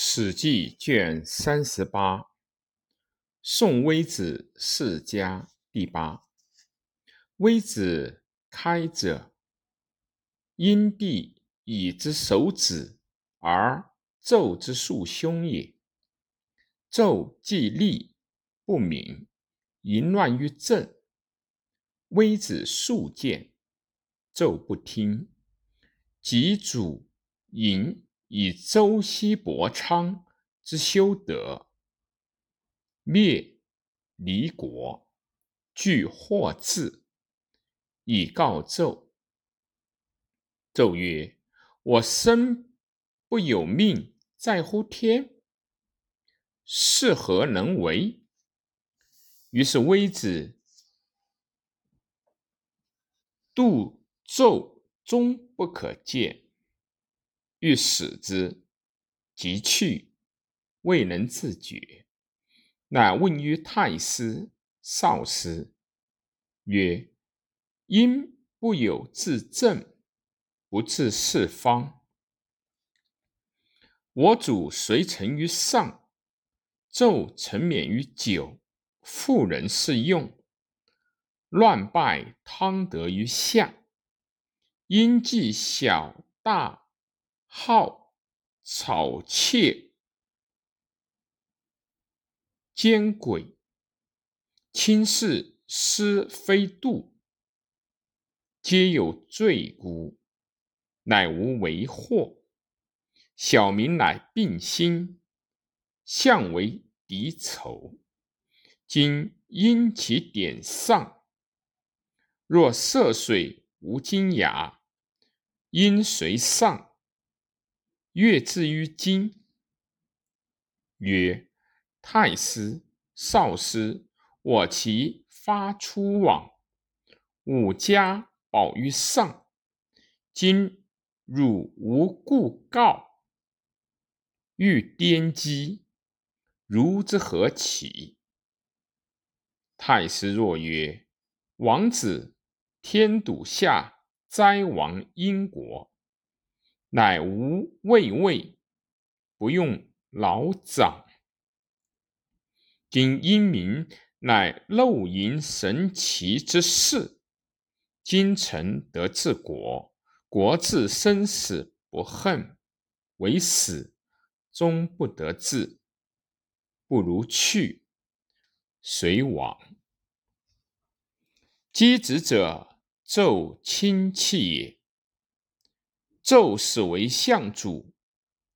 史记卷三十八，宋微子世家第八。微子开者，因必以之守子，而纣之庶兄也。纣既立不敏，淫乱于政。微子数谏，纣不听。及主淫。以周西伯昌之修德，灭离国，惧祸至，以告纣。纣曰：“我生不有命，在乎天。是何能为？”于是微子度纣终不可见。欲使之，即去，未能自觉。乃问于太师、少师，曰：“因不有自正，不治四方。我主随臣于上，纣臣免于酒，妇人适用，乱败汤德于下。因计小大。”好草窃奸诡，轻视师非度，皆有罪辜，乃无为祸。小民乃病心，相为敌仇。今因其点上，若涉水无金牙，因随上。越至于今，曰：“太师、少师，我其发出往，吾家保于上。今汝无故告，欲颠击，如之何起？”太师若曰：“王子天笃下灾亡殷国。”乃无畏畏，不用老长。今英明乃漏淫神奇之事，今臣得治国，国治生死不恨，为死终不得志，不如去，随往。箕子者，纣亲戚也。纣始为相主，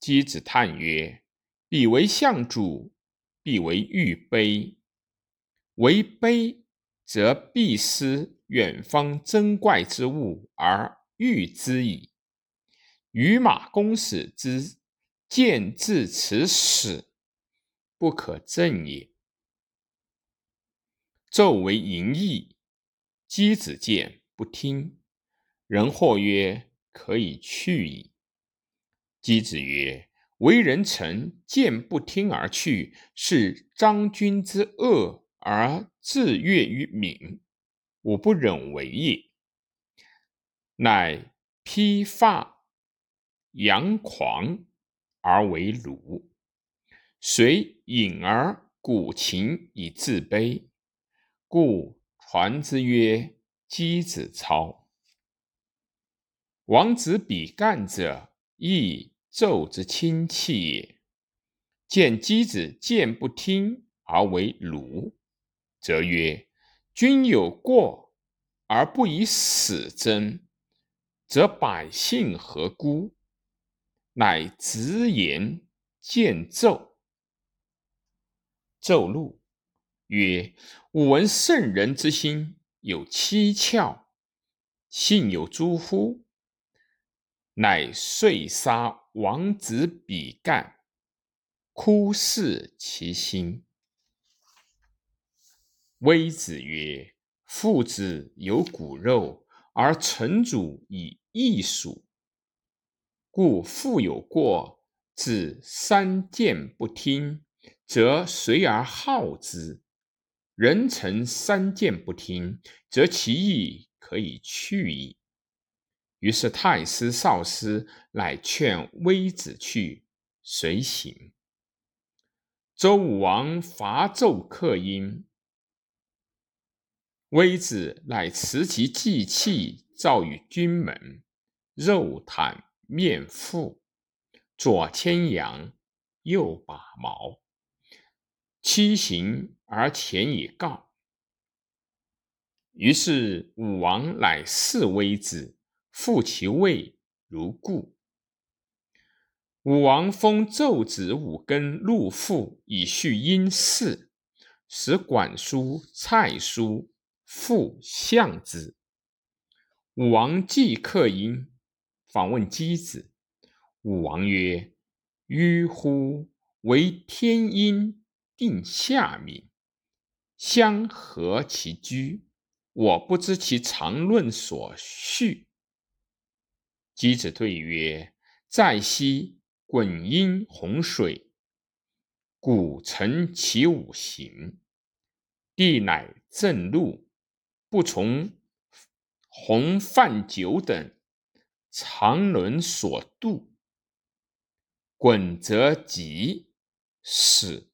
箕子叹曰：“彼为相主，必为玉碑。为碑，则必失远方珍怪之物而御之矣。与马公使之见至此始，不可正也。”纣为淫逸，箕子见不听，人或曰。可以去矣。箕子曰：“为人臣，见不听而去，是张君之恶而自悦于民，吾不忍为也。”乃披发扬狂而为鲁，遂隐而鼓琴以自卑，故传之曰：“箕子操。”王子比干者，亦纣之亲戚也。见箕子见不听而为奴，则曰：“君有过而不以死争，则百姓何辜？”乃直言见纣。纣怒，曰：“吾闻圣人之心有七窍，信有诸乎？”乃遂杀王子比干，哭视其心。微子曰：“父子有骨肉，而臣主以义属。故父有过，子三谏不听，则随而好之；人臣三谏不听，则其义可以去矣。”于是太师、少师乃劝微子去，随行。周武王伐纣克殷，微子乃持其祭器，造于君门，肉袒面覆，左牵羊，右把矛，七行而前以告。于是武王乃弑微子，复其位如故。武王封纣子武根入父，以续殷氏，使管叔、蔡叔复相子。武王既克殷，访问箕子。武王曰：“吁乎！为天阴定下民，相和其居？我不知其常论所序。”箕子对曰：“在昔。”滚阴洪水，古成其五行。地乃正路，不从洪泛九等常伦所度。滚则急，死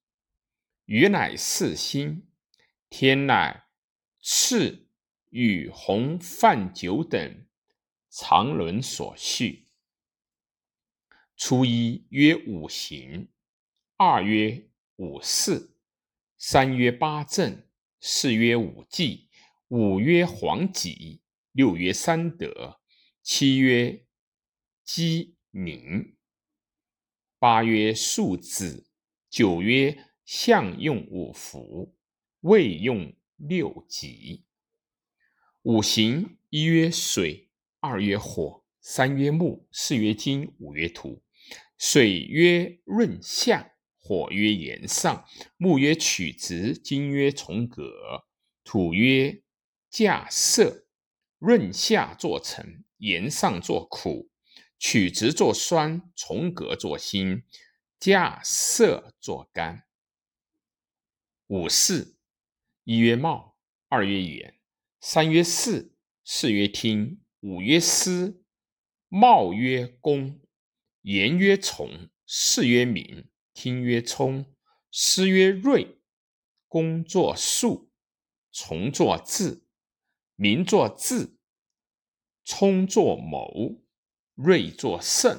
雨乃四星，天乃赤与洪泛九等常伦所序。初一曰五行，二曰五四，三曰八正，四曰五纪，五曰黄己，六曰三德，七曰鸡鸣，八曰数子，九曰象用五福，未用六吉。五行一曰水，二曰火，三曰木，四曰金，五曰土。水曰润下，火曰炎上，木曰曲直，金曰从革，土曰稼涩。润下作沉，炎上作苦，曲直作酸，从革作辛，稼涩作甘。五四，一曰貌，二曰言，三曰四，四曰听，五曰师。茂曰公。言曰从，事曰明，听曰聪，思曰睿。公作数，从作智，明作智，聪作谋，睿作胜。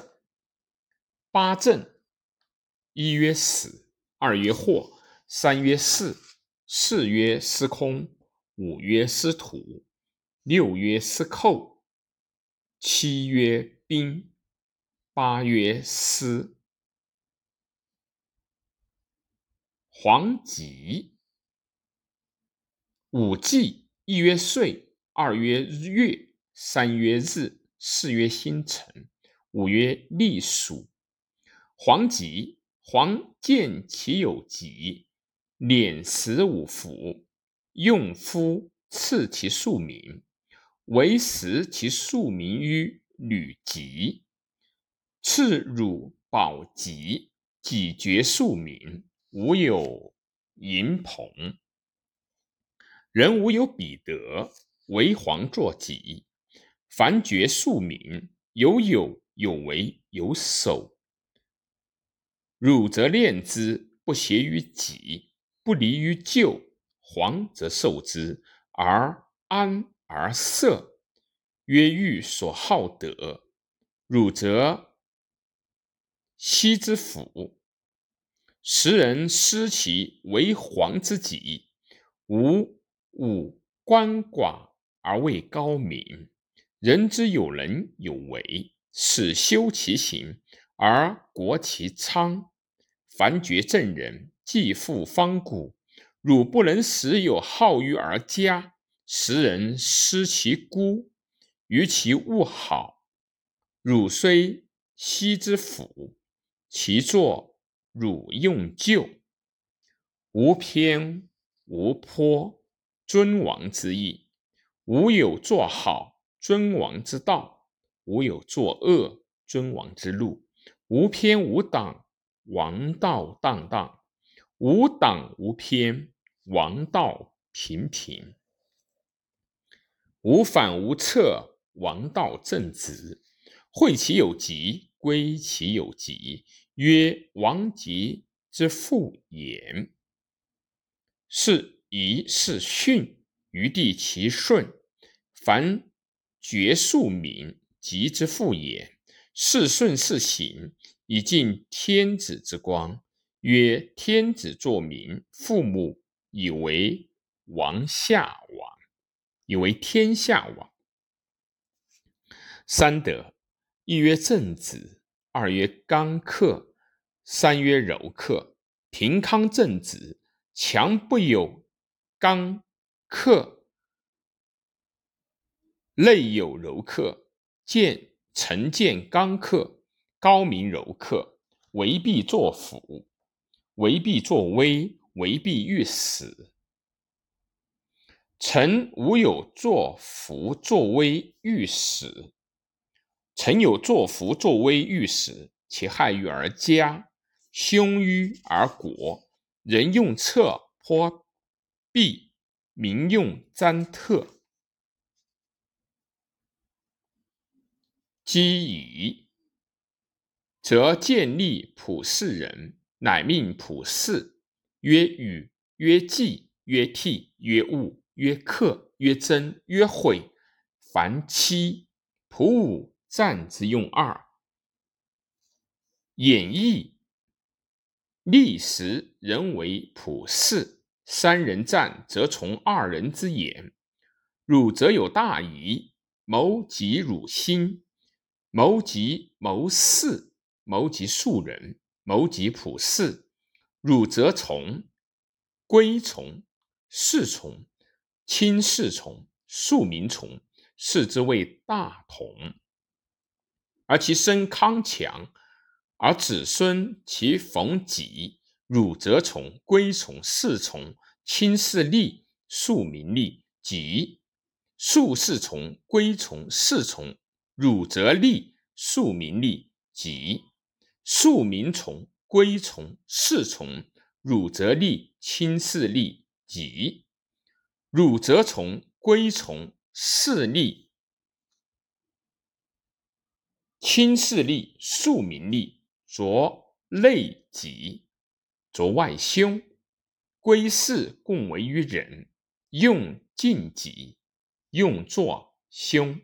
八正，一曰死，二曰祸，三曰巳，四曰司空，五曰司徒，六曰司寇，七曰兵。八曰司，黄吉。五纪，一曰岁，二曰月，三曰日，四曰星辰，五曰历数。黄吉，黄见其有吉，敛食五腑，用夫赐其庶民，为食其庶民于履吉。赐汝宝吉，己绝庶民，无有盈朋。人无有彼德，为皇作己。凡绝庶民，有有有为有守。汝则恋之，不协于己，不离于旧。皇则受之，而安而色，曰欲所好德。汝则。西之府，时人失其为皇之己，无武官寡而位高明。人之有能有为，使修其行而国其昌。凡绝正人，既富方古。汝不能使有好于而嘉，时人失其孤，于其物好。汝虽昔之府。其作汝用旧，无偏无颇，尊王之意；无有作好，尊王之道；无有作恶，尊王之路。无偏无党，王道荡荡；无党无偏，王道平平。无反无侧，王道正直。惠其有疾，归其有疾。曰王吉之父也。是宜是训，余地其顺。凡绝庶民，吉之父也。是顺是行，以尽天子之光。曰天子作民，父母以为王下王，以为天下王。三德，一曰正直，二曰刚克，三曰柔克。平康正直，强不有刚克，内有柔克。见臣见刚克，高明柔克，为必作辅。为必作威，为必欲死。臣无有作福作威欲死。臣有作福作威欲死，其害于而家，凶于而国。人用侧颇弊，民用簪特。积矣，则建立普世人。乃命普世，曰禹，曰季，曰替，曰物，曰克，曰曾，曰悔。凡七，普五，战之用二。演义，历时人为普四，三人战，则从二人之言。汝则有大矣，谋及汝心，谋及谋士，谋及庶人。谋及普世，汝则从，归从，士从，亲士从，庶民从，是之谓大同。而其身康强，而子孙其逢己，汝则从，归从，事从，亲士利，庶民利，己庶士从，归从，事从，汝则利，庶民利，己。庶民从，归从，事从，汝则利，亲士利，己；汝则从，归从，势利，亲势利，庶民利，着内己，着外凶，归势共为于人，用尽己，用作凶。